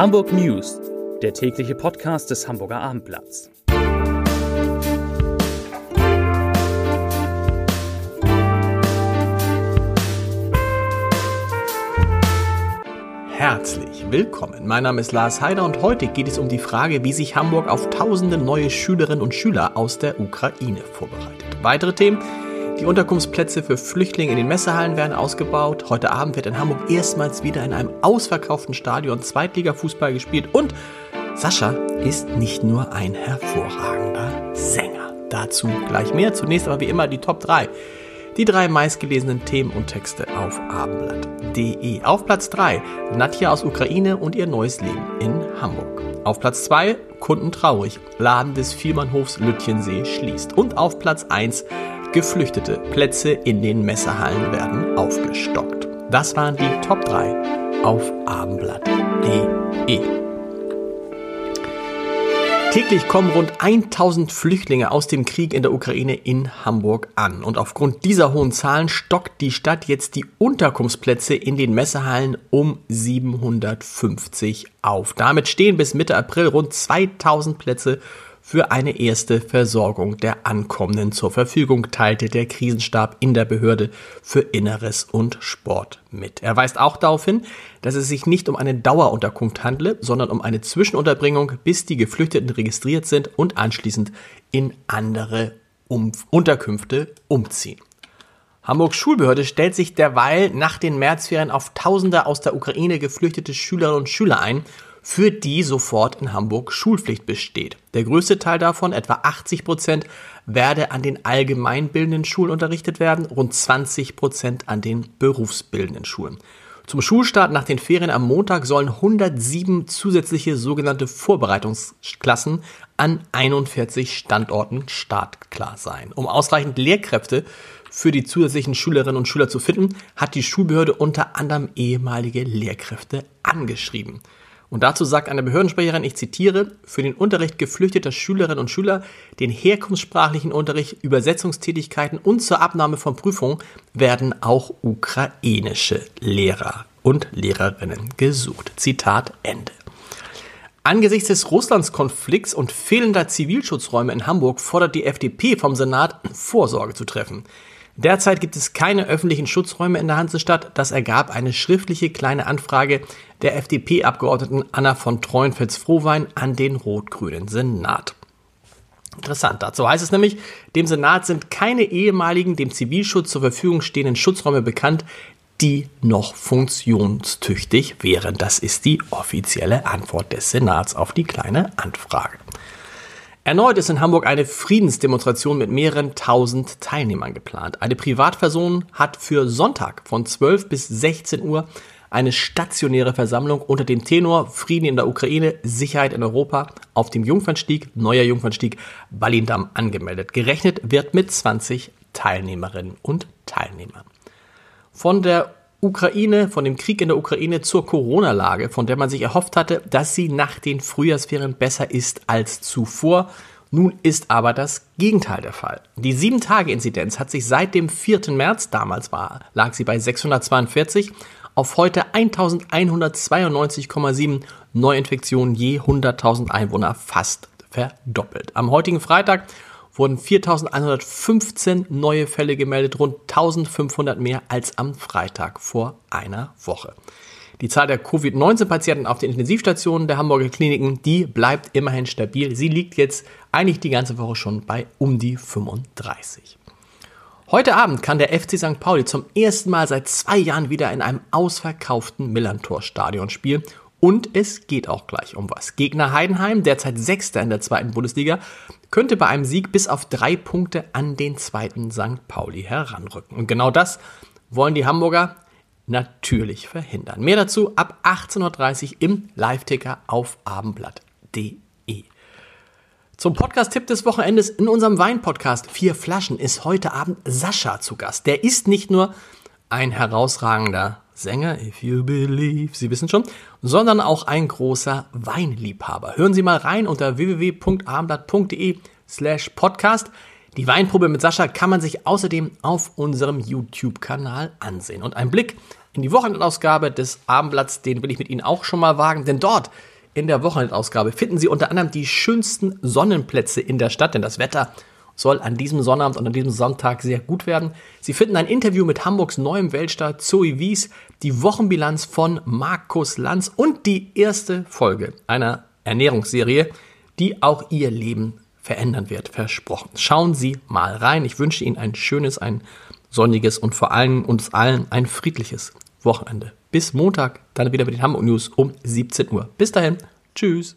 Hamburg News, der tägliche Podcast des Hamburger Abendblatts. Herzlich willkommen. Mein Name ist Lars Heider und heute geht es um die Frage, wie sich Hamburg auf tausende neue Schülerinnen und Schüler aus der Ukraine vorbereitet. Weitere Themen die Unterkunftsplätze für Flüchtlinge in den Messehallen werden ausgebaut. Heute Abend wird in Hamburg erstmals wieder in einem ausverkauften Stadion Zweitliga-Fußball gespielt. Und Sascha ist nicht nur ein hervorragender Sänger. Dazu gleich mehr. Zunächst aber wie immer die Top 3. Die drei meistgelesenen Themen und Texte auf abendblatt.de. Auf Platz 3 Nadja aus Ukraine und ihr neues Leben in Hamburg. Auf Platz 2 Kunden traurig. Laden des Vielmannhofs Lütchensee schließt. Und auf Platz 1 Geflüchtete Plätze in den Messerhallen werden aufgestockt. Das waren die Top 3 auf abendblatt.de. Täglich kommen rund 1000 Flüchtlinge aus dem Krieg in der Ukraine in Hamburg an. Und aufgrund dieser hohen Zahlen stockt die Stadt jetzt die Unterkunftsplätze in den Messehallen um 750 auf. Damit stehen bis Mitte April rund 2000 Plätze für eine erste Versorgung der Ankommenden zur Verfügung, teilte der Krisenstab in der Behörde für Inneres und Sport mit. Er weist auch darauf hin, dass es sich nicht um eine Dauerunterkunft handle, sondern um eine Zwischenunterbringung, bis die Geflüchteten registriert sind und anschließend in andere um Unterkünfte umziehen. Hamburgs Schulbehörde stellt sich derweil nach den Märzferien auf Tausende aus der Ukraine geflüchtete Schülerinnen und Schüler ein für die sofort in Hamburg Schulpflicht besteht. Der größte Teil davon, etwa 80 Prozent, werde an den allgemeinbildenden Schulen unterrichtet werden, rund 20 Prozent an den berufsbildenden Schulen. Zum Schulstart nach den Ferien am Montag sollen 107 zusätzliche sogenannte Vorbereitungsklassen an 41 Standorten startklar sein. Um ausreichend Lehrkräfte für die zusätzlichen Schülerinnen und Schüler zu finden, hat die Schulbehörde unter anderem ehemalige Lehrkräfte angeschrieben. Und dazu sagt eine Behördensprecherin, ich zitiere, für den Unterricht geflüchteter Schülerinnen und Schüler, den herkunftssprachlichen Unterricht, Übersetzungstätigkeiten und zur Abnahme von Prüfungen werden auch ukrainische Lehrer und Lehrerinnen gesucht. Zitat Ende. Angesichts des Russlandskonflikts und fehlender Zivilschutzräume in Hamburg fordert die FDP vom Senat, Vorsorge zu treffen. Derzeit gibt es keine öffentlichen Schutzräume in der Hansestadt. Das ergab eine schriftliche kleine Anfrage der FDP-Abgeordneten Anna von Treuenfels-Frohwein an den rot-grünen Senat. Interessant, dazu heißt es nämlich, dem Senat sind keine ehemaligen dem Zivilschutz zur Verfügung stehenden Schutzräume bekannt, die noch funktionstüchtig wären. Das ist die offizielle Antwort des Senats auf die kleine Anfrage. Erneut ist in Hamburg eine Friedensdemonstration mit mehreren tausend Teilnehmern geplant. Eine Privatperson hat für Sonntag von 12 bis 16 Uhr eine stationäre Versammlung unter dem Tenor Frieden in der Ukraine, Sicherheit in Europa auf dem Jungfernstieg, neuer Jungfernstieg, Ballindamm angemeldet. Gerechnet wird mit 20 Teilnehmerinnen und Teilnehmern. Von der Ukraine, von dem Krieg in der Ukraine zur Corona-Lage, von der man sich erhofft hatte, dass sie nach den Frühjahrsferien besser ist als zuvor. Nun ist aber das Gegenteil der Fall. Die 7-Tage-Inzidenz hat sich seit dem 4. März, damals war, lag sie bei 642, auf heute 1192,7 Neuinfektionen je 100.000 Einwohner fast verdoppelt. Am heutigen Freitag wurden 4.115 neue Fälle gemeldet, rund 1.500 mehr als am Freitag vor einer Woche. Die Zahl der Covid-19-Patienten auf den Intensivstationen der Hamburger Kliniken, die bleibt immerhin stabil. Sie liegt jetzt eigentlich die ganze Woche schon bei um die 35. Heute Abend kann der FC St. Pauli zum ersten Mal seit zwei Jahren wieder in einem ausverkauften Millantor-Stadion spielen und es geht auch gleich um was. Gegner Heidenheim, derzeit Sechster in der zweiten Bundesliga, könnte bei einem Sieg bis auf drei Punkte an den zweiten St. Pauli heranrücken. Und genau das wollen die Hamburger natürlich verhindern. Mehr dazu ab 18.30 Uhr im Live-Ticker auf abendblatt.de. Zum Podcast-Tipp des Wochenendes in unserem Wein-Podcast Vier Flaschen ist heute Abend Sascha zu Gast. Der ist nicht nur ein herausragender Sänger, if you believe, Sie wissen schon, sondern auch ein großer Weinliebhaber. Hören Sie mal rein unter www.abendblatt.de slash podcast. Die Weinprobe mit Sascha kann man sich außerdem auf unserem YouTube-Kanal ansehen. Und ein Blick in die Wochenendausgabe des Abendblatts, den will ich mit Ihnen auch schon mal wagen, denn dort In der Wochenendausgabe finden Sie unter anderem die schönsten Sonnenplätze in der Stadt, denn das Wetter soll an diesem Sonnabend und an diesem Sonntag sehr gut werden. Sie finden ein Interview mit Hamburgs neuem Weltstar Zoe Wies, die Wochenbilanz von Markus Lanz und die erste Folge einer Ernährungsserie, die auch Ihr Leben verändern wird, versprochen. Schauen Sie mal rein. Ich wünsche Ihnen ein schönes, ein sonniges und vor allem uns allen ein friedliches Wochenende. Bis Montag, dann wieder mit den Hamburg News um 17 Uhr. Bis dahin, tschüss.